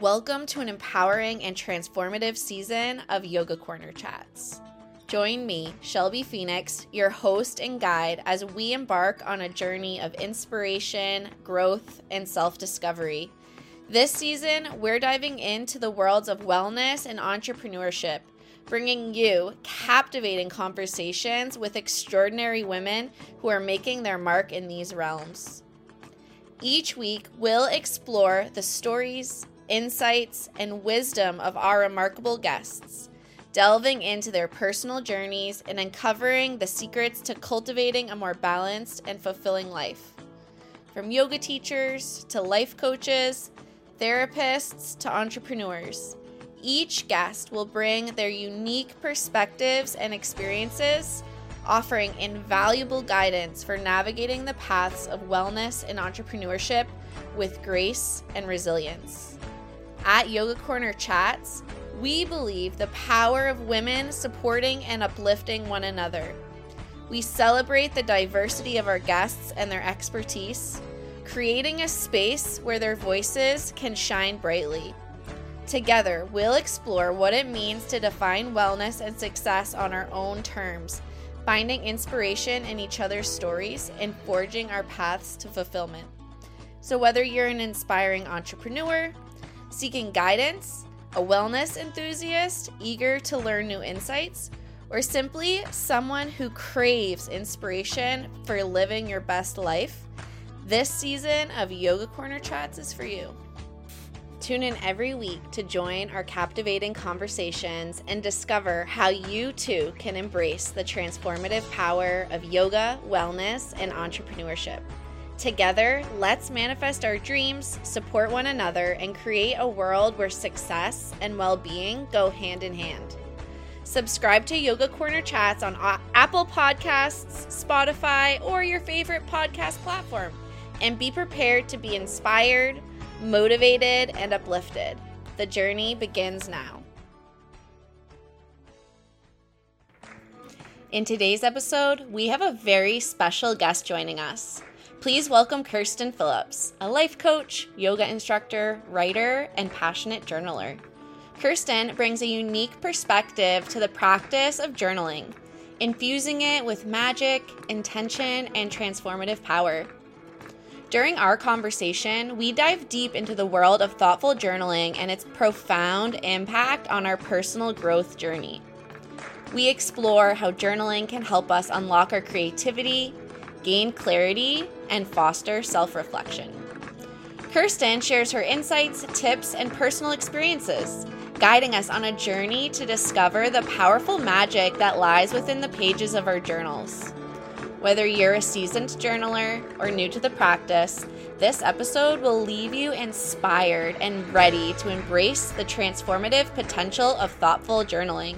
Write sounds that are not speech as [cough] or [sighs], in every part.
Welcome to an empowering and transformative season of Yoga Corner Chats. Join me, Shelby Phoenix, your host and guide, as we embark on a journey of inspiration, growth, and self discovery. This season, we're diving into the worlds of wellness and entrepreneurship, bringing you captivating conversations with extraordinary women who are making their mark in these realms. Each week, we'll explore the stories, insights, and wisdom of our remarkable guests, delving into their personal journeys and uncovering the secrets to cultivating a more balanced and fulfilling life. From yoga teachers to life coaches, therapists to entrepreneurs, each guest will bring their unique perspectives and experiences offering invaluable guidance for navigating the paths of wellness and entrepreneurship with grace and resilience. At Yoga Corner Chats, we believe the power of women supporting and uplifting one another. We celebrate the diversity of our guests and their expertise, creating a space where their voices can shine brightly. Together, we'll explore what it means to define wellness and success on our own terms finding inspiration in each other's stories, and forging our paths to fulfillment. So, whether you're an inspiring entrepreneur, seeking guidance, a wellness enthusiast eager to learn new insights, or simply someone who craves inspiration for living your best life, this season of Yoga Corner Chats is for you. Tune in every week to join our captivating conversations and discover how you too can embrace the transformative power of yoga, wellness, and entrepreneurship. Together, let's manifest our dreams, support one another, and create a world where success and well being go hand in hand. Subscribe to Yoga Corner Chats on Apple Podcasts, Spotify, or your favorite podcast platform, and be prepared to be inspired motivated, and uplifted. The journey begins now. In today's episode, we have a very special guest joining us. Please welcome Kerstin Phillips, a life coach, yoga instructor, writer, and passionate journaler. Kerstin brings a unique perspective to the practice of journaling, infusing it with magic, intention, and transformative power. During our conversation, we dive deep into the world of thoughtful journaling and its profound impact on our personal growth journey. We explore how journaling can help us unlock our creativity, gain clarity, and foster self reflection. Kerstin shares her insights, tips, and personal experiences, guiding us on a journey to discover the powerful magic that lies within the pages of our journals. Whether you're a seasoned journaler or new to the practice, this episode will leave you inspired and ready to embrace the transformative potential of thoughtful journaling.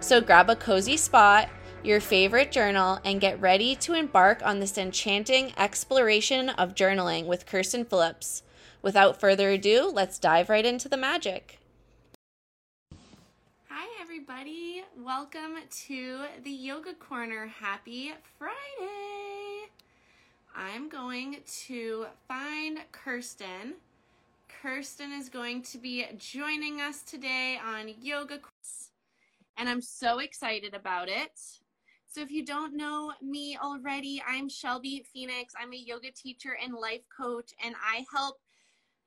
So grab a cozy spot, your favorite journal, and get ready to embark on this enchanting exploration of journaling with Kerstin Phillips. Without further ado, let's dive right into the magic Hi, everybody. Welcome to the Yoga Corner. Happy Friday. I'm going to find Kerstin. Kerstin is going to be joining us today on Yoga and I'm so excited about it. So, if you don't know me already, I'm Shelby Phoenix. I'm a yoga teacher and life coach, and I help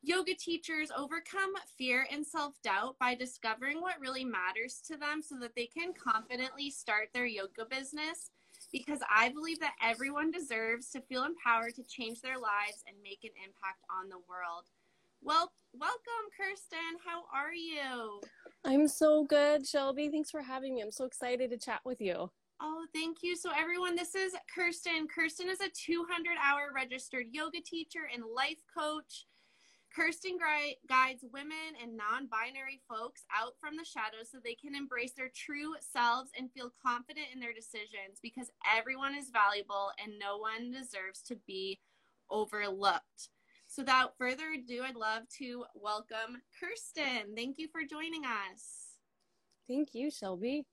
yoga teachers overcome fear and self doubt by discovering what really matters to them so that they can confidently start their yoga business. Because I believe that everyone deserves to feel empowered to change their lives and make an impact on the world. Well, welcome, Kerstin. How are you? I'm so good, Shelby. Thanks for having me. I'm so excited to chat with you. Oh, thank you. So, everyone, this is Kerstin. Kerstin is a 200 hour registered yoga teacher and life coach. Kerstin guides women and non binary folks out from the shadows so they can embrace their true selves and feel confident in their decisions because everyone is valuable and no one deserves to be overlooked. So, without further ado, I'd love to welcome Kerstin. Thank you for joining us. Thank you, Shelby.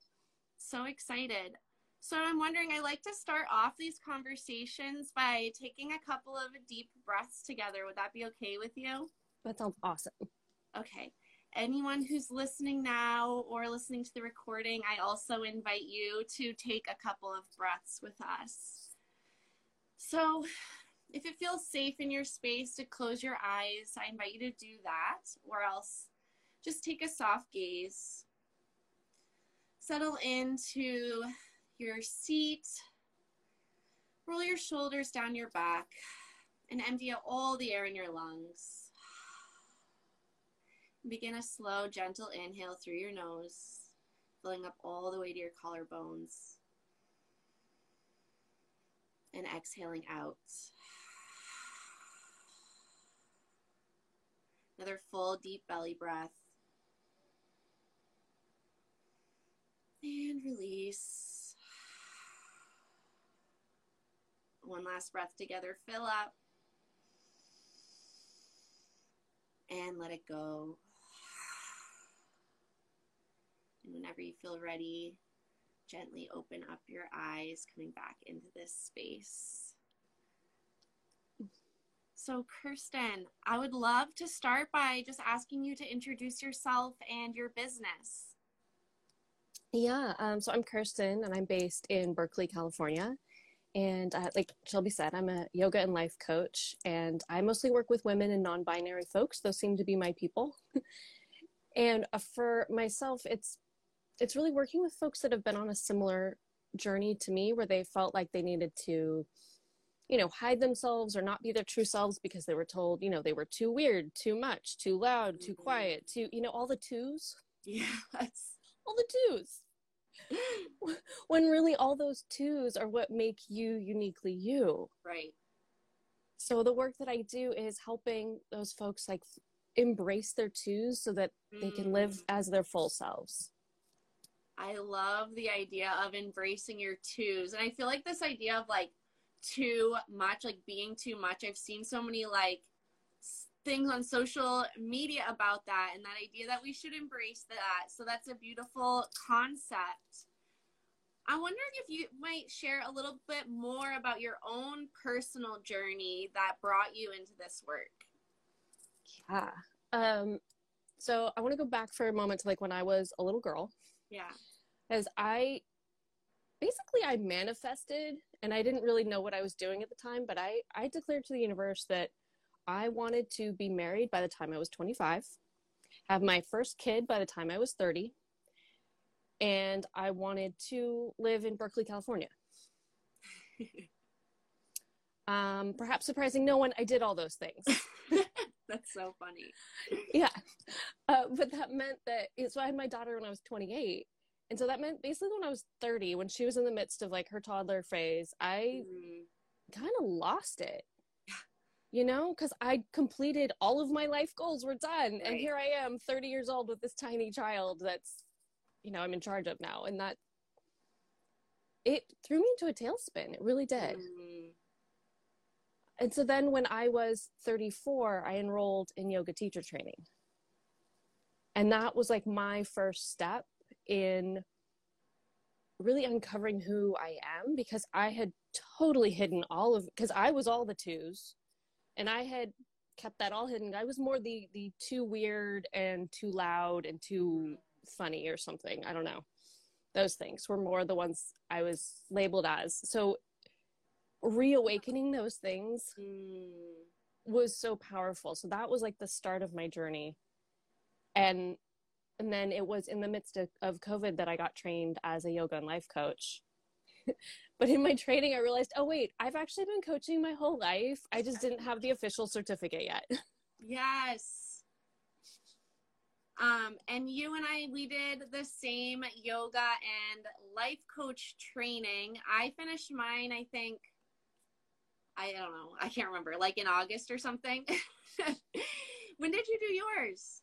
So excited. So I'm wondering, I like to start off these conversations by taking a couple of deep breaths together. Would that be okay with you? That sounds awesome. Okay. Anyone who's listening now or listening to the recording, I also invite you to take a couple of breaths with us. So, if it feels safe in your space to close your eyes, I invite you to do that, or else just take a soft gaze. Settle into your seat. Roll your shoulders down your back and empty out all the air in your lungs. Begin a slow, gentle inhale through your nose, filling up all the way to your collarbones. And exhaling out. Another full, deep belly breath. And release. One last breath together. Fill up. And let it go. And whenever you feel ready, gently open up your eyes, coming back into this space. So, Kerstin, I would love to start by just asking you to introduce yourself and your business. Yeah, um, so I'm Kerstin and I'm based in Berkeley, California. And uh, like Shelby said, I'm a yoga and life coach, and I mostly work with women and non binary folks. Those seem to be my people. [laughs] and uh, for myself, it's it's really working with folks that have been on a similar journey to me where they felt like they needed to you know hide themselves or not be their true selves because they were told you know they were too weird too much too loud too mm-hmm. quiet too you know all the twos yes all the twos [laughs] when really all those twos are what make you uniquely you right so the work that i do is helping those folks like embrace their twos so that mm. they can live mm. as their full selves i love the idea of embracing your twos and i feel like this idea of like too much like being too much i've seen so many like things on social media about that and that idea that we should embrace that. So that's a beautiful concept. I'm wondering if you might share a little bit more about your own personal journey that brought you into this work. Yeah. Um, so I want to go back for a moment to like when I was a little girl. Yeah. As I basically I manifested and I didn't really know what I was doing at the time, but I I declared to the universe that I wanted to be married by the time I was 25, have my first kid by the time I was 30, and I wanted to live in Berkeley, California. [laughs] um, perhaps surprising no one, I did all those things. [laughs] That's so funny. Yeah. Uh, but that meant that, so I had my daughter when I was 28. And so that meant basically when I was 30, when she was in the midst of like her toddler phase, I mm-hmm. kind of lost it you know, because I completed all of my life goals were done. Right. And here I am, 30 years old with this tiny child that's, you know, I'm in charge of now. And that, it threw me into a tailspin. It really did. Mm-hmm. And so then when I was 34, I enrolled in yoga teacher training. And that was like my first step in really uncovering who I am because I had totally hidden all of because I was all the twos and I had kept that all hidden. I was more the the too weird and too loud and too funny or something. I don't know. Those things were more the ones I was labeled as. So reawakening those things mm. was so powerful. So that was like the start of my journey. And and then it was in the midst of, of COVID that I got trained as a yoga and life coach. [laughs] but in my training, I realized, oh, wait, I've actually been coaching my whole life. I just didn't have the official certificate yet. [laughs] yes. Um, and you and I, we did the same yoga and life coach training. I finished mine, I think, I don't know, I can't remember, like in August or something. [laughs] when did you do yours?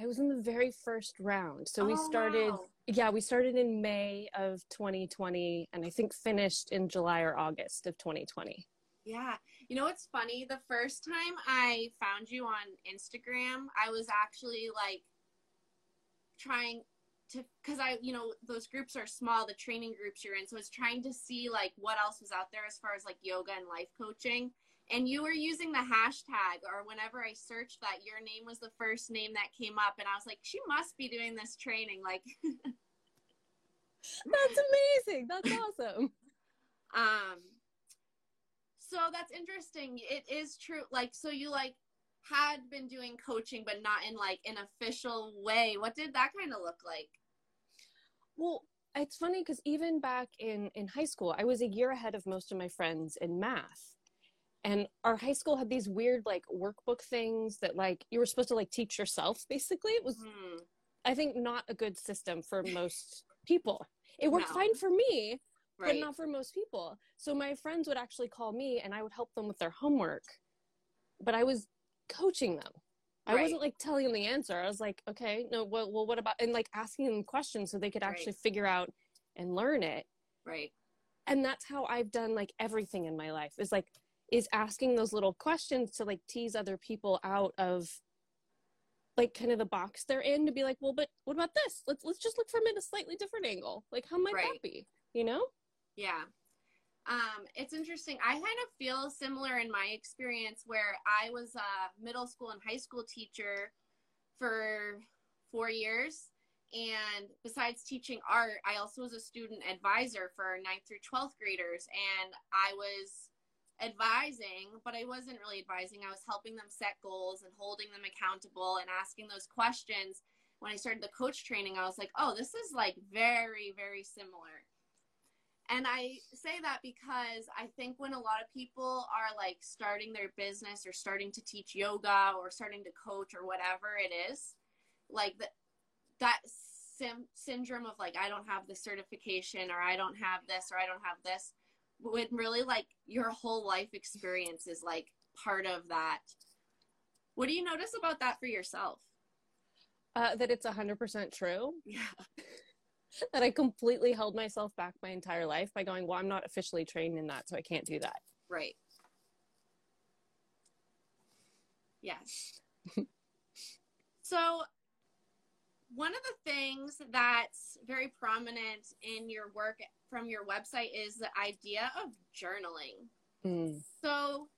I was in the very first round. So we oh, started, wow. Yeah, we started in May of 2020 and I think finished in July or August of 2020. Yeah. You know what's funny? The first time I found you on Instagram, I was actually like trying to, because I, you know, those groups are small, the training groups you're in. So I was trying to see like what else was out there as far as like yoga and life coaching and you were using the hashtag or whenever I searched that, your name was the first name that came up. And I was like, she must be doing this training. Like, [laughs] that's amazing. That's awesome. [laughs] um, so that's interesting. It is true. Like, so you like had been doing coaching, but not in like an official way. What did that kind of look like? Well, it's funny because even back in in high school, I was a year ahead of most of my friends in math. And our high school had these weird like workbook things that like you were supposed to like teach yourself basically. It was mm. I think not a good system for most people. It worked no. fine for me, right. but not for most people. So my friends would actually call me and I would help them with their homework. But I was coaching them. Right. I wasn't like telling them the answer. I was like, okay, no, well, well what about, and like asking them questions so they could actually right. figure out and learn it. Right. And that's how I've done like everything in my life is like, is asking those little questions to like tease other people out of like kind of the box they're in to be like, well, but what about this? Let's let's just look from it a slightly different angle. Like how might right. that be? You know? Yeah. Um, it's interesting. I kind of feel similar in my experience where I was a middle school and high school teacher for four years. And besides teaching art, I also was a student advisor for ninth through 12th graders. And I was advising, but I wasn't really advising. I was helping them set goals and holding them accountable and asking those questions. When I started the coach training, I was like, oh, this is like very, very similar and I say that because I think when a lot of people are like starting their business or starting to teach yoga or starting to coach or whatever it is, like the, that sim- syndrome of like, I don't have the certification or I don't have this or I don't have this, when really like your whole life experience is like part of that. What do you notice about that for yourself? Uh, that it's 100% true. Yeah. [laughs] that I completely held myself back my entire life by going, well, I'm not officially trained in that, so I can't do that. Right. Yes. [laughs] so, one of the things that's very prominent in your work from your website is the idea of journaling. Mm. So,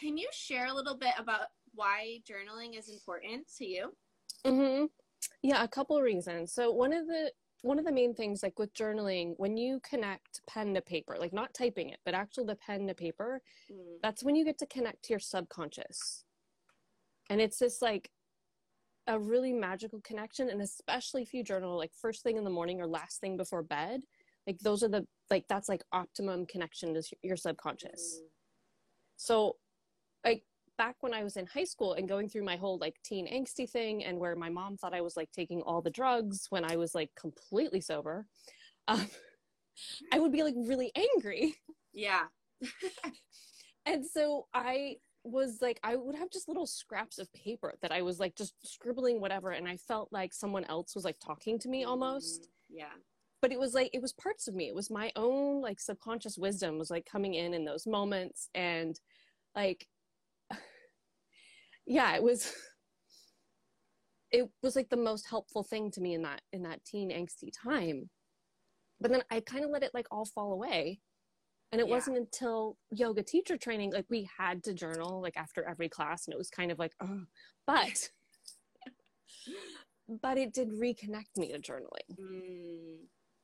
can you share a little bit about why journaling is important to you? Mm-hmm. Yeah, a couple reasons. So, one of the one of the main things like with journaling when you connect pen to paper like not typing it but actually the pen to paper mm. that's when you get to connect to your subconscious and it's this like a really magical connection and especially if you journal like first thing in the morning or last thing before bed like those are the like that's like optimum connection to your subconscious mm. so like back when I was in high school and going through my whole like teen angsty thing and where my mom thought I was like taking all the drugs when I was like completely sober, um, [laughs] I would be like really angry. Yeah. [laughs] and so I was like, I would have just little scraps of paper that I was like just scribbling whatever. And I felt like someone else was like talking to me almost. Mm, yeah. But it was like, it was parts of me. It was my own like subconscious wisdom was like coming in in those moments. And like, [sighs] yeah, it was [laughs] it was like the most helpful thing to me in that in that teen angsty time. But then I kind of let it like all fall away. And it yeah. wasn't until yoga teacher training, like we had to journal like after every class, and it was kind of like, oh, but [laughs] but it did reconnect me to journaling. Mm.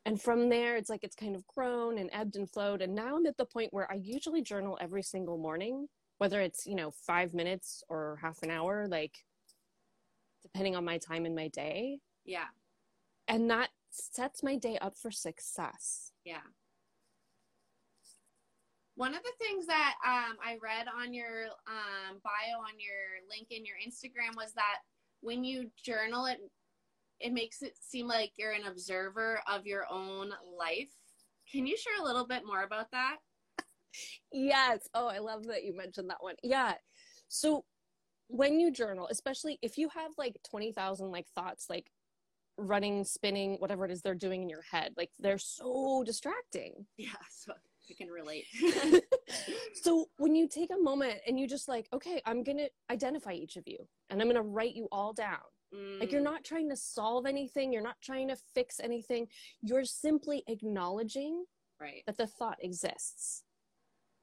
And from there, it's like it's kind of grown and ebbed and flowed. And now I'm at the point where I usually journal every single morning whether it's you know five minutes or half an hour like depending on my time in my day yeah and that sets my day up for success yeah one of the things that um, I read on your um, bio on your link in your Instagram was that when you journal it, it makes it seem like you're an observer of your own life. Can you share a little bit more about that? yes. Oh, I love that you mentioned that one. Yeah. So when you journal, especially if you have like 20,000 like thoughts, like running, spinning, whatever it is they're doing in your head, like they're so distracting. Yeah. So I can relate. [laughs] so when you take a moment and you just like, okay, I'm going to identify each of you and I'm going to write you all down. Mm. Like you're not trying to solve anything, you're not trying to fix anything. You're simply acknowledging right. that the thought exists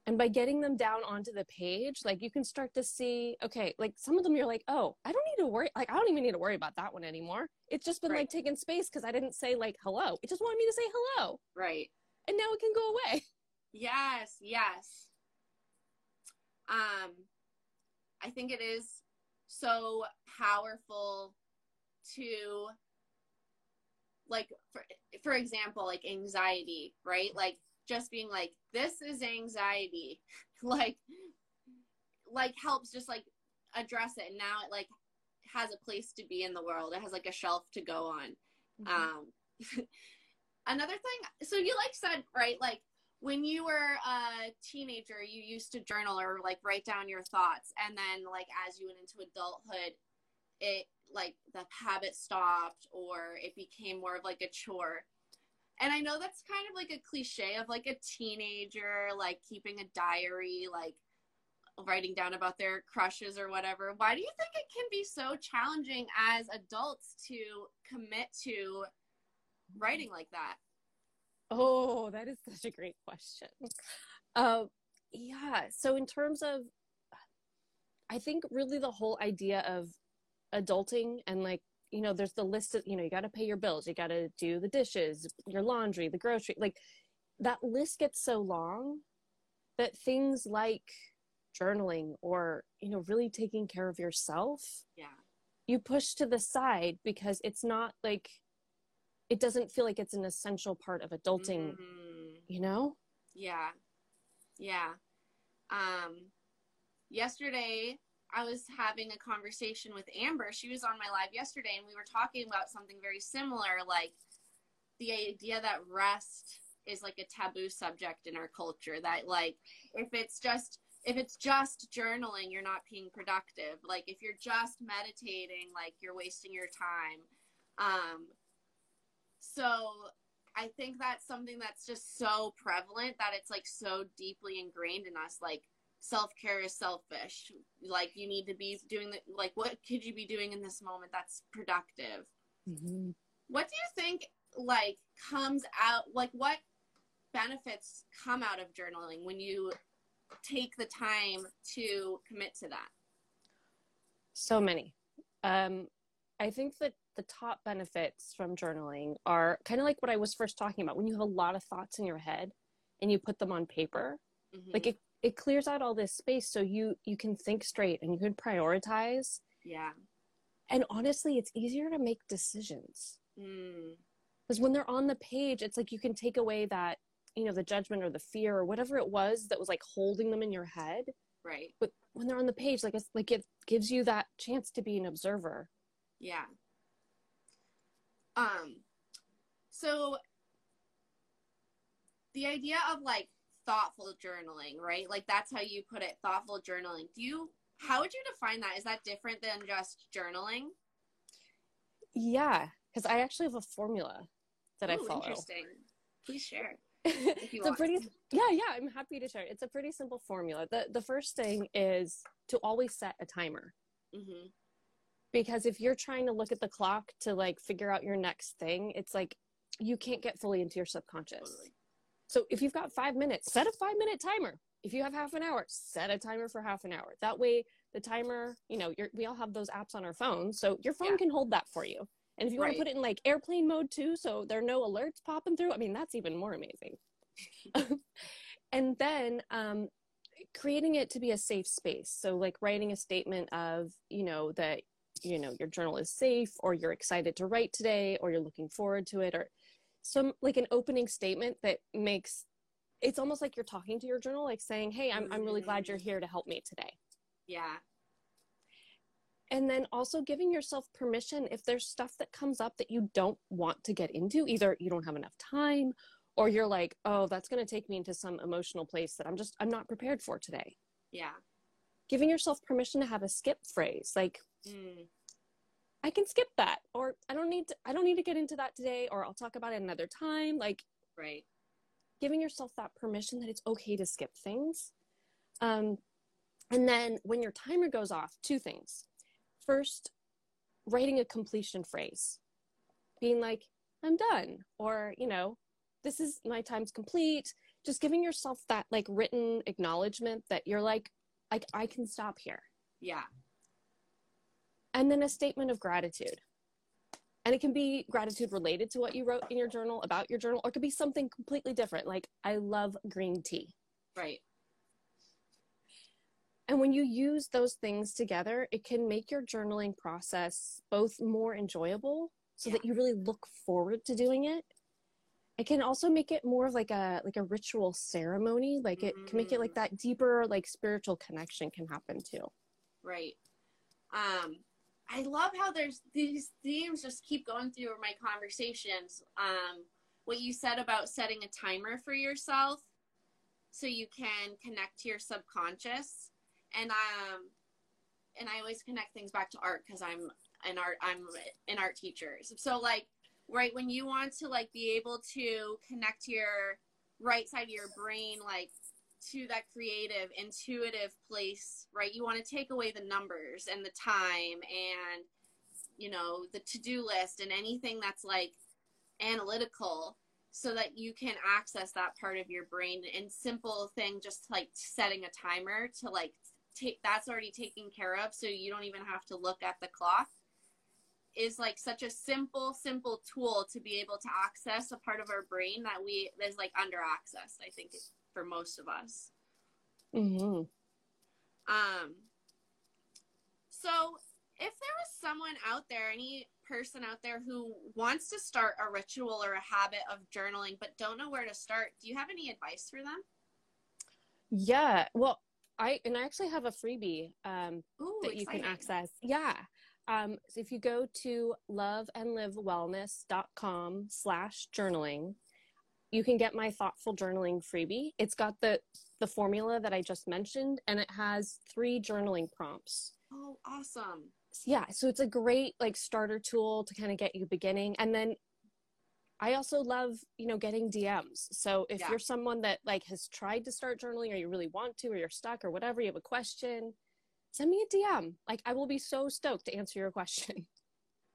And by getting them down onto the page, like you can start to see, okay, like some of them you're like, oh, I don't need to worry. Like, I don't even need to worry about that one anymore. It's just been Right. like taking space because I didn't say like hello. It just wanted me to say hello. Right. And now it can go away. [laughs] Yes, yes. Um I think it is so powerful to like for for example, like anxiety, right? Like just being like this is anxiety. [laughs] like like helps just like address it and now it like has a place to be in the world. It has like a shelf to go on. Um, [laughs] another thing, so you like said, right? Like when you were a teenager, you used to journal or like write down your thoughts. And then, like, as you went into adulthood, it like the habit stopped or it became more of like a chore. And I know that's kind of like a cliche of like a teenager, like keeping a diary, like writing down about their crushes or whatever. Why do you think it can be so challenging as adults to commit to writing like that? Oh, that is such a great question. Uh, yeah. So, in terms of, I think really the whole idea of adulting and like, you know, there's the list of, you know, you got to pay your bills, you got to do the dishes, your laundry, the grocery, like that list gets so long that things like journaling or, you know, really taking care of yourself, Yeah. you push to the side because it's not like, it doesn't feel like it's an essential part of adulting, Mhm. you know? Yeah. Yeah. Um yesterday I was having a conversation with Amber. She was on my live yesterday and we were talking about something very similar like the idea that rest is like a taboo subject in our culture that like if it's just if it's just journaling you're not being productive like if you're just meditating like you're wasting your time um so I think that's something that's just so prevalent that it's like so deeply ingrained in us. Like self care is selfish. Like you need to be doing the like what could you be doing in this moment that's productive? What do you think like comes out like what benefits come out of journaling when you take the time to commit to that? So many. Um, I think that the top benefits from journaling are kind of like what I was first talking about. When you have a lot of thoughts in your head and you put them on paper, Mhm. like it, it clears out all this space so you you can think straight and you can prioritize. yeah. And honestly, it's easier to make decisions Mm. because when they're on the page, it's like you can take away that you know the judgment or the fear or whatever it was that was like holding them in your head. Right. But when they're on the page, like it's like it gives you that chance to be an observer. Yeah. Um so the idea of like thoughtful journaling, right? Like that's how you put it, thoughtful journaling. Do you how would you define that? Is that different than just journaling? Yeah, because I actually have a formula that I follow. Interesting. Please share. [laughs] it's a want. pretty yeah yeah i'm happy to share it's a pretty simple formula the the first thing is to always set a timer hmm because if you're trying to look at the clock to like figure out your next thing it's like you can't get fully into your subconscious. So if you've got five minutes set a five minute timer. If you have half an hour set a timer for half an hour. That way the timer you know you're, we all have those apps on our phones so your phone Yeah. can hold that for you. And if you want to put it in like airplane mode too so there are no alerts popping through i mean that's even more amazing. [laughs] And then um, creating it to be a safe space. So like writing a statement of you know that you know your journal is safe or you're excited to write today or you're looking forward to it or some like an opening statement that makes it's almost like you're talking to your journal like saying hey i'm, I'm really glad you're here to help me today Yeah. and then also giving yourself permission if there's stuff that comes up that you don't want to get into either you don't have enough time or you're like oh that's going to take me into some emotional place that i'm just i'm not prepared for today Yeah. giving yourself permission to have a skip phrase like Mm. i can skip that or i don't need to i don't need to get into that today or i'll talk about it another time like Right. giving yourself that permission that it's okay to skip things um, and then when your timer goes off two things first writing a completion phrase being like i'm done or you know this is my time's complete just giving yourself that like written acknowledgement that you're like like I can stop here. Yeah. And then a statement of gratitude. And it can be gratitude related to what you wrote in your journal about your journal, or it could be something completely different, like I love green tea. Right. And when you use those things together, it can make your journaling process both more enjoyable so Yeah. that you really look forward to doing it. It can also make it more of like a like a ritual ceremony. Like it can make it like Mm. that deeper like spiritual connection can happen too. Right. Um, I love how there's these themes just keep going through my conversations. Um, what you said about setting a timer for yourself so you can connect to your subconscious. And um and I always connect things back to art because I'm an art I'm an art teacher. So like right when you want to like be able to connect to your right side of your brain like to that creative intuitive place right? You want to take away the numbers and the time and you know the to-do list and anything that's like analytical so that you can access that part of your brain and simple thing just like setting a timer to like take that's already taken care of so you don't even have to look at the clock is like such a simple simple tool to be able to access a part of our brain that we is like under accessed i think for most of us Mm-hmm. um so if there was someone out there any person out there who wants to start a ritual or a habit of journaling but don't know where to start do you have any advice for them Yeah. Well, I and I actually have a freebie um, Ooh, that you can access. Yeah. Um, so if you go to loveandlivewellness.com slash journaling, you can get my thoughtful journaling freebie. It's got the the formula that I just mentioned, and it has three journaling prompts. oh awesome Yeah, so it's a great like starter tool to kind of get you beginning. And then I also love, you know, getting DMs. So if Yeah. you're someone that like has tried to start journaling or you really want to or you're stuck or whatever, you have a question, send me a DM. Like I will be so stoked to answer your question. [laughs]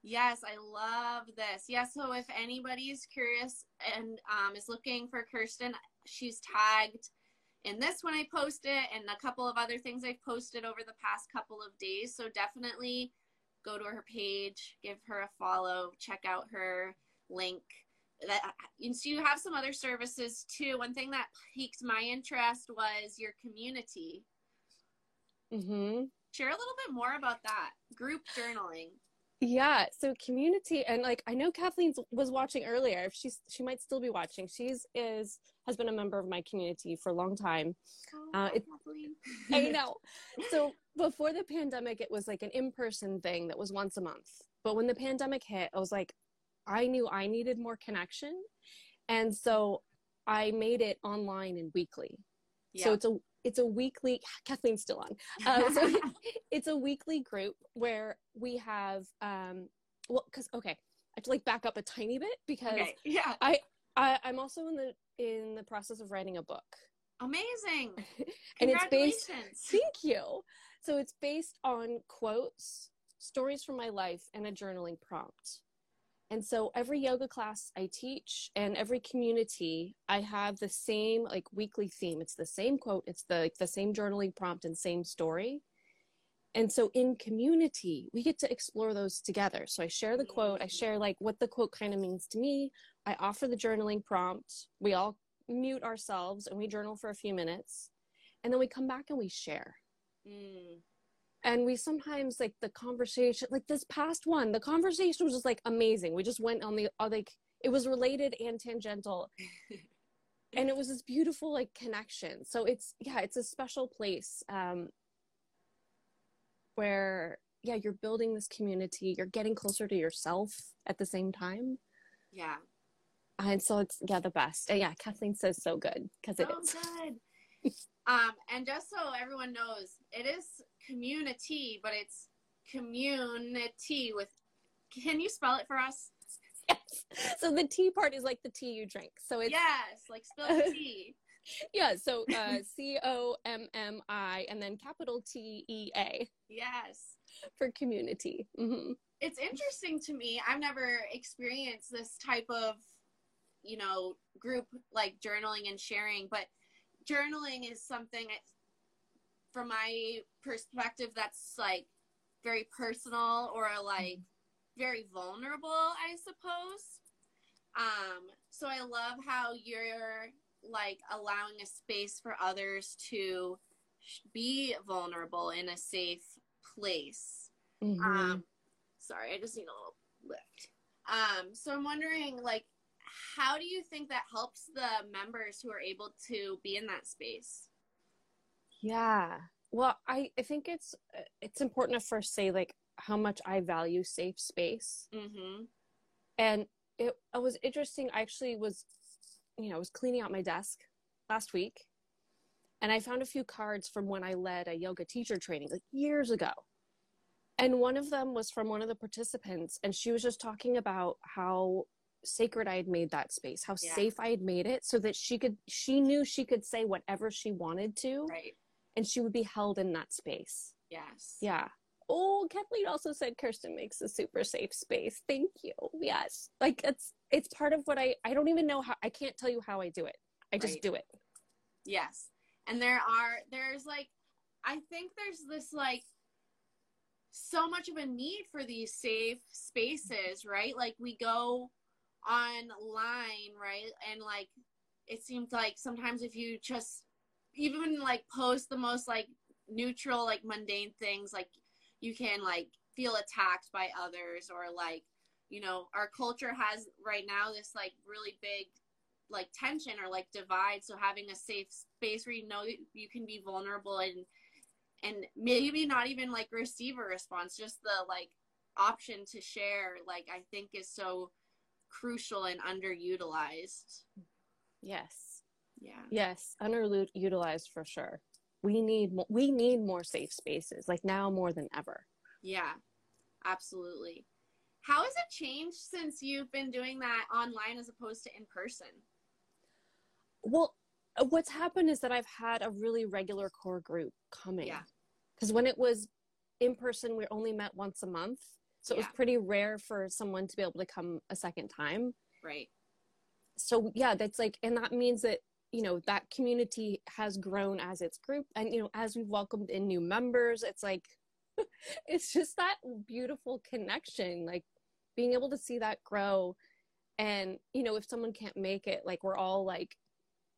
Yes, I love this. Yeah, so if anybody's curious and um, is looking for Kerstin, she's tagged in this when I post it and a couple of other things I've posted over the past couple of days. So definitely go to her page, give her a follow, check out her link. That and so you have some other services too. One thing that piqued my interest was your community. Mm-hmm. Share a little bit more about that. Group journaling. Yeah, so community and like I know Kathleen was watching earlier. If she's she might still be watching. She's is has been a member of my community for a long time. Oh, Uh, it- Kathleen. [laughs] I know. [laughs] So before the pandemic, it was like an in-person thing that was once a month. But when the pandemic hit, I was like, I knew I needed more connection, and so I made it online and weekly. Yeah. So it's a it's a weekly. [sighs] Kathleen's still on. Uh, [laughs] so [laughs] it's a weekly group where we have um well because okay I have to like back up a tiny bit because okay. Yeah. I, I'm also in the in the process of writing a book Amazing. [laughs] and it's based Thank you. So it's based on quotes, stories from my life, and a journaling prompt. And so every yoga class I teach and every community, I have the same like weekly theme. It's the same quote, it's the like, the same journaling prompt and same story. And so in community, we get to explore those together. So I share the quote, I share like what the quote kind of means to me. I offer the journaling prompt. We all mute ourselves and we journal for a few minutes. And then we come back and we share Mm. And we sometimes like the conversation like this past one the conversation was just like amazing. We just went on the uh, like it was related and tangential. [laughs] And it was this beautiful like connection. So it's yeah it's a special place um where yeah you're building this community. You're getting closer to yourself at the same time. Yeah. and so it's yeah the best. And yeah kathleen says so good because it Oh, is. good. [laughs] um, and just so everyone knows, it is community, but it's community with. Can you spell it for us? yes [laughs] so the tea part is like the tea you drink so it's yes, like spell the [laughs] T. Yeah, so uh, C O M M I and then capital T E A Yes. for community. hmm It's interesting to me. I've never experienced this type of you know, group like journaling and sharing, but journaling is something from my perspective that's like very personal or like very vulnerable, I suppose. Um, so I love how you're like allowing a space for others to be vulnerable in a safe place. Mm-hmm. Um, sorry, I just need a little lift. Um, so I'm wondering, like, how do you think that helps the members who are able to be in that space? Yeah. Well, I, I think it's it's important to first say like how much I value safe space. Mm-hmm. And it, it was interesting. I actually was, you know, I was cleaning out my desk last week, and I found a few cards from when I led a yoga teacher training like years ago. And one of them was from one of the participants, and she was just talking about how sacred I had made that space, how yeah. safe I had made it so that she could she knew she could say whatever she wanted to. Right. And she would be held in that space. Yes. Yeah. Oh, Kathleen also said Kerstin makes a super safe space. Thank you. Yes. Like it's it's part of what I I don't even know how I can't tell you how I do it. I just right. do it. Yes. And there are there's like I think there's this like so much of a need for these safe spaces, right? Like we go online, right? And like it seems like sometimes if you just even like post the most like neutral, like mundane things, like you can like feel attacked by others or like, you know, our culture has right now this like really big like tension or like divide. So having a safe space where you know you can be vulnerable and and maybe not even like receive a response, just the like option to share, like I think is so crucial and underutilized. Yes. Yeah. Yes, underutilized for sure. We need we need more safe spaces, like now more than ever. Yeah. Absolutely. How has it changed since you've been doing that online as opposed to in person? Well, uh, what's happened is that I've had a really regular core group coming. Yeah. Because when it was in person, we only met once a month. So it was pretty rare for someone to be able to come a second time. Right. So yeah, that's like, and that means that, you know, that community has grown as its group. And, you know, as we've welcomed in new members, it's like, [laughs] it's just that beautiful connection, like being able to see that grow. And, you know, if someone can't make it, like we're all like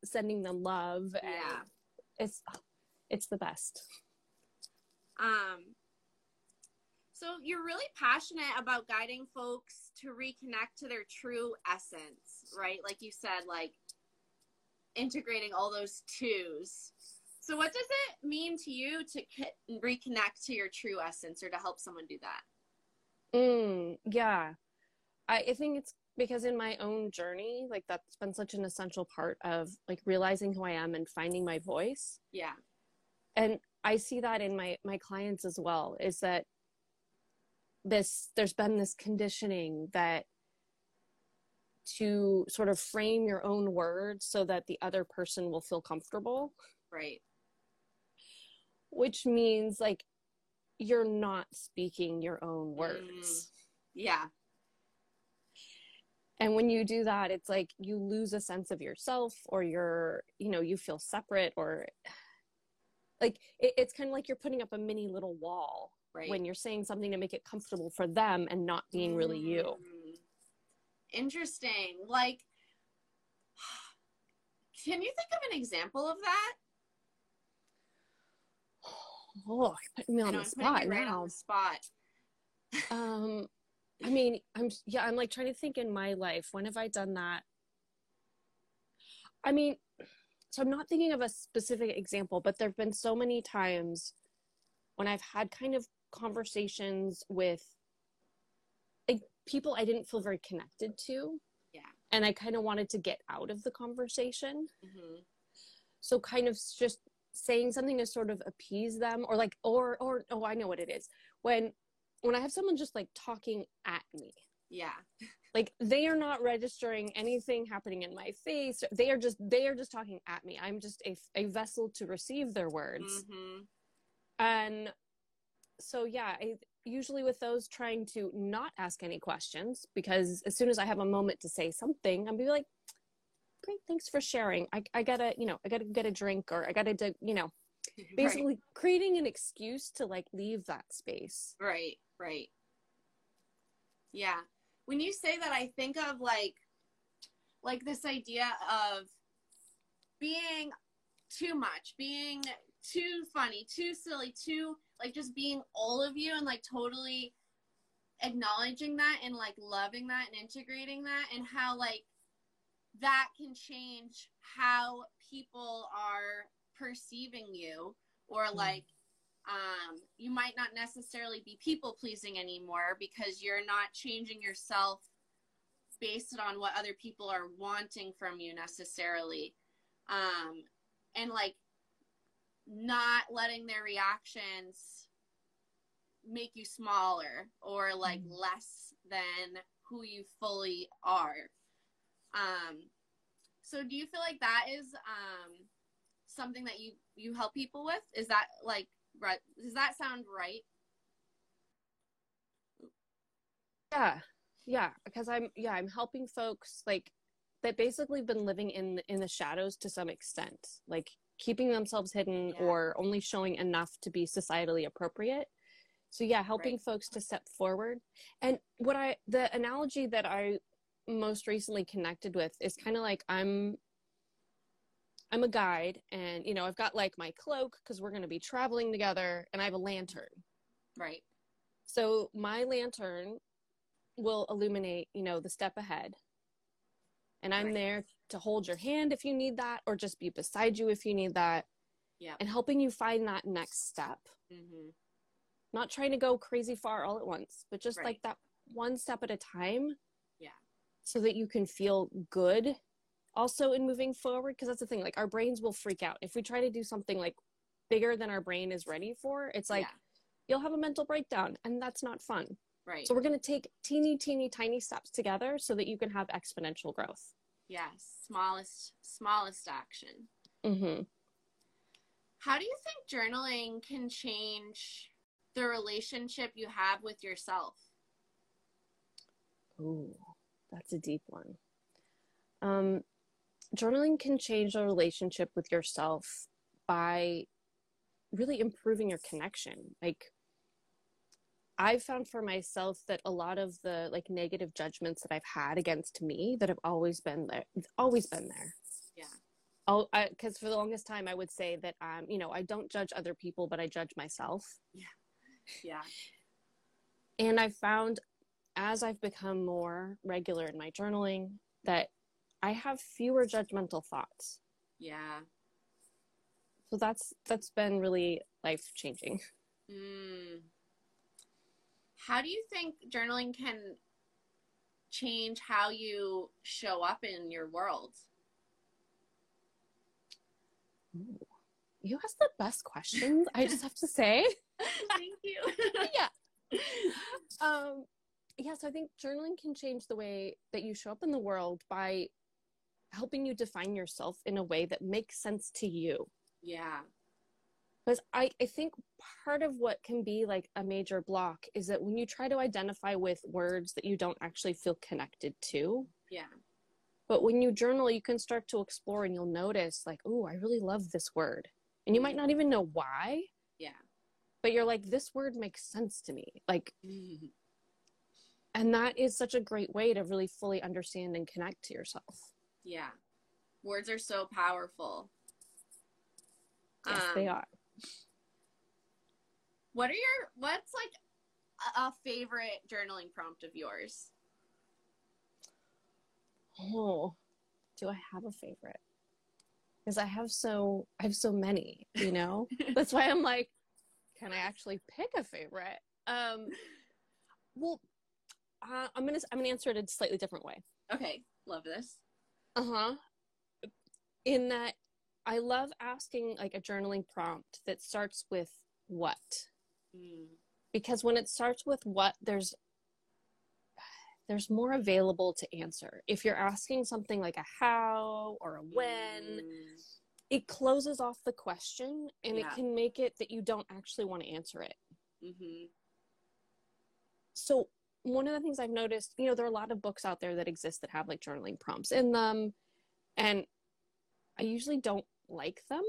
sending them love. yeah. It's, it's the best. Um, so you're really passionate about guiding folks to reconnect to their true essence, right? Like you said, like integrating all those twos. So what does it mean to you to reconnect to your true essence or to help someone do that? Mm, yeah. I, I think it's because in my own journey, like that's been such an essential part of like realizing who I am and finding my voice. Yeah. And I see that in my my clients as well is that this there's been this conditioning that to sort of frame your own words so that the other person will feel comfortable. Right. Which means like you're not speaking your own words. Mm, yeah. And when you do that, it's like you lose a sense of yourself or you're, you know, you feel separate or like it, it's kind of like you're putting up a mini little wall right. when you're saying something to make it comfortable for them and not being really you. Interesting. Like, [sighs] can you think of an example of that? Oh, putting me on the spot right now. On the spot. um, I mean, I'm yeah, I'm like trying to think in my life. When have I done that? I mean, so I'm not thinking of a specific example, but there have been so many times when I've had kind of conversations with people I didn't feel very connected to. Yeah. And I kind of wanted to get out of the conversation. Mm-hmm. So kind of just saying something to sort of appease them or like or or oh I know what it is. When when I have someone just like talking at me. Yeah. like they are not registering anything happening in my face they are just they are just talking at me i'm just a, a vessel to receive their words mm-hmm. and so yeah I, usually with those trying to not ask any questions because as soon as i have a moment to say something I'm be like great, thanks for sharing. I, I gotta, you know, I gotta get a drink or I gotta, you know, [laughs] basically right. creating an excuse to like leave that space. Right, right. Yeah. When you say that, I think of like, like this idea of being too much, being too funny, too silly, too like just being all of you and like totally acknowledging that and like loving that and integrating that and how like that can change how people are perceiving you or mm. like um, you might not necessarily be people pleasing anymore because you're not changing yourself based on what other people are wanting from you necessarily um, and like not letting their reactions make you smaller or like mm. less than who you fully are. Um, so do you feel like that is um, something that you you help people with? Is that like right? Does that sound right? Yeah, yeah. Because I'm yeah I'm helping folks like that basically been living in in the shadows to some extent, like keeping themselves hidden yeah. or only showing enough to be societally appropriate so yeah helping right. folks to step forward and what i the analogy that i most recently connected with is kind of like i'm i'm a guide and you know i've got like my cloak because we're going to be traveling together and i have a lantern right so my lantern will illuminate you know the step ahead and i'm right. there to hold your hand if you need that or just be beside you if you need that yeah and helping you find that next step mm-hmm not trying to go crazy far all at once, but just right. like that one step at a time. Yeah. So that you can feel good also in moving forward. Cause that's the thing, like our brains will freak out. If we try to do something like bigger than our brain is ready for, it's like yeah. you'll have a mental breakdown and that's not fun. Right. So we're going to take teeny, teeny, tiny steps together so that you can have exponential growth. Yes. Smallest, smallest action. Mm-hmm. How do you think journaling can change the relationship you have with yourself? Ooh, that's a deep one. Um, journaling can change the relationship with yourself by really improving your connection. Like, I've found for myself that a lot of the like negative judgments that I've had against me that have always been there, always been there. Yeah. Oh, because for the longest time I would say that um, you know, I don't judge other people, but I judge myself. Yeah. Yeah. And I found as I've become more regular in my journaling that I have fewer judgmental thoughts. Yeah. So that's that's been really life changing. Mm. How do you think journaling can change how you show up in your world? Ooh. You ask the best questions, I just have to say. [laughs] Thank you. [laughs] yeah. Um, yeah, so I think journaling can change the way that you show up in the world by helping you define yourself in a way that makes sense to you. Yeah. Because I, I think part of what can be like a major block is that when you try to identify with words that you don't actually feel connected to. Yeah. But when you journal, you can start to explore and you'll notice, like, oh, I really love this word. And you might not even know why. Yeah but you're like this word makes sense to me like and that is such a great way to really fully understand and connect to yourself yeah words are so powerful yes um, they are what are your what's like a, a favorite journaling prompt of yours oh do i have a favorite because i have so i have so many you know [laughs] that's why i'm like can I actually pick a favorite? Um, well, uh, I'm gonna I'm gonna answer it a slightly different way. Okay, love this. Uh huh. In that, I love asking like a journaling prompt that starts with what, mm. because when it starts with what, there's there's more available to answer. If you're asking something like a how or a when. Mm it closes off the question and yeah. it can make it that you don't actually want to answer it. Mm-hmm. So, one of the things I've noticed, you know, there are a lot of books out there that exist that have like journaling prompts in them. And I usually don't like them.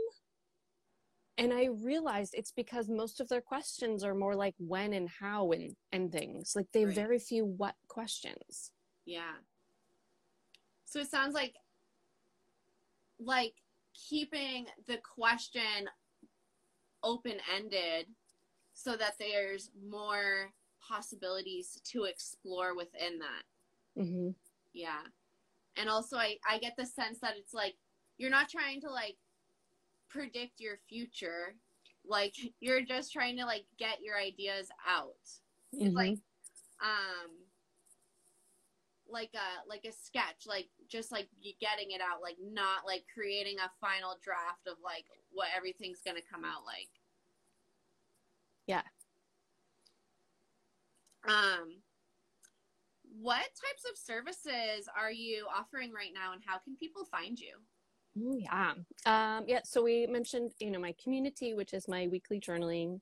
And I realized it's because most of their questions are more like when and how and, and things. Like they have Right. very few what questions. Yeah. So it sounds like like keeping the question open ended so that there's more possibilities to explore within that. Mm-hmm. Yeah. And also I I get the sense that it's like you're not trying to like predict your future. Like you're just trying to like get your ideas out. It's like um like a like a sketch like just like getting it out like not like creating a final draft of like what everything's gonna come out like Yeah. um what types of services are you offering right now and how can people find you Oh, yeah. Um, yeah. So we mentioned, you know, my community, which is my weekly journaling,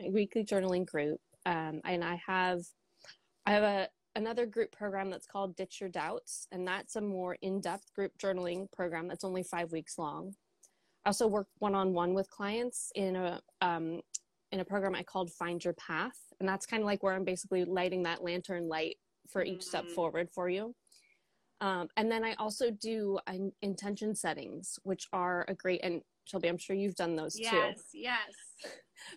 my weekly journaling group. Um, and I have, I have a, another group program that's called Ditch Your Doubts. And that's a more in-depth group journaling program that's only five weeks long. I also work one-on-one with clients in a, um, in a program I called Find Your Path. And that's kind of like where I'm basically lighting that lantern light for each step Mhm. forward for you. Um, and then I also do an intention settings, which are a great, and Shelby, I'm sure you've done those too. yes yes [laughs]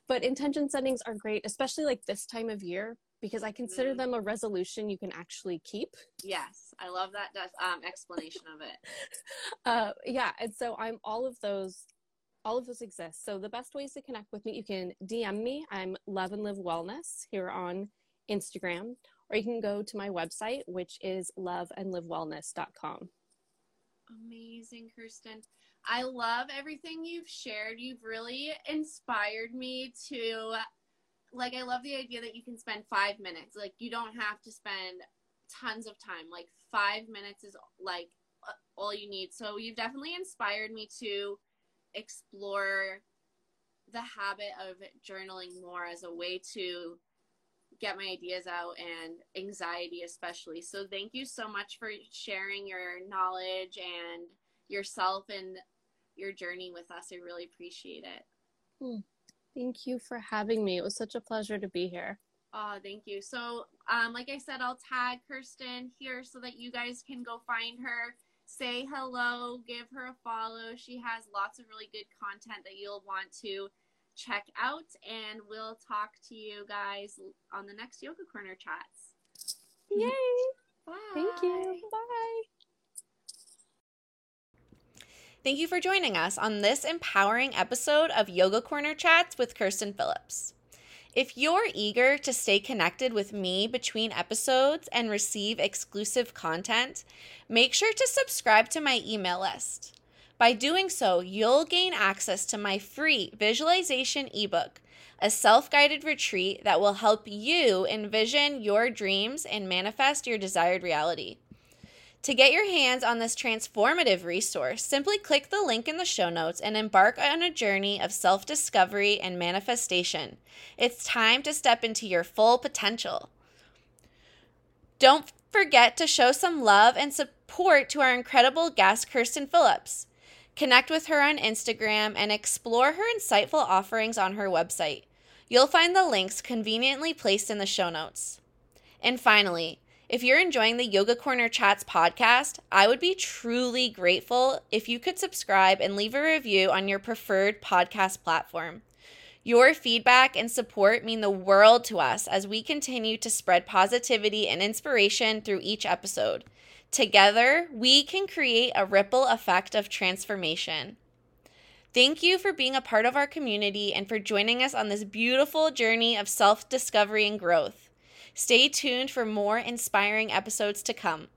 But intention settings are great, especially like this time of year, because I consider Mhm. them a resolution you can actually keep. yes i love that um, explanation of it [laughs] Uh, yeah. And so I'm all of those, all of those exist. So the best ways to connect with me, you can DM me. I'm Love and Live Wellness here on Instagram, or you can go to my website, which is loveandlivewellness.com. Amazing, Kerstin. I love everything you've shared. You've really inspired me to, like, I love the idea that you can spend five minutes. Like, you don't have to spend tons of time. Like, five minutes is like all you need. So, you've definitely inspired me to explore the habit of journaling more as a way to get my ideas out and anxiety especially. So thank you so much for sharing your knowledge and yourself and your journey with us. I really appreciate it. Thank you for having me. It was such a pleasure to be here. oh thank you. So um, like i said i'll tag kerstin here so that you guys can go find her say hello give her a follow. She has lots of really good content that you'll want to check out and we'll talk to you guys on the next yoga corner chats Yay! Bye. Thank you. Bye. Thank you for joining us on this empowering episode of Yoga Corner Chats with Kerstin Phillips. If you're eager to stay connected with me between episodes and receive exclusive content, make sure to subscribe to my email list. By doing so, you'll gain access to my free visualization ebook, a self guided retreat that will help you envision your dreams and manifest your desired reality. To get your hands on this transformative resource, simply click the link in the show notes and embark on a journey of self discovery and manifestation. It's time to step into your full potential. Don't forget to show some love and support to our incredible guest, Kerstin Phillips. Connect with her on Instagram and explore her insightful offerings on her website. You'll find the links conveniently placed in the show notes. And finally, if you're enjoying the Yoga Corner Chats podcast, I would be truly grateful if you could subscribe and leave a review on your preferred podcast platform. Your feedback and support mean the world to us as we continue to spread positivity and inspiration through each episode. Together, we can create a ripple effect of transformation. Thank you for being a part of our community and for joining us on this beautiful journey of self discovery and growth. Stay tuned for more inspiring episodes to come.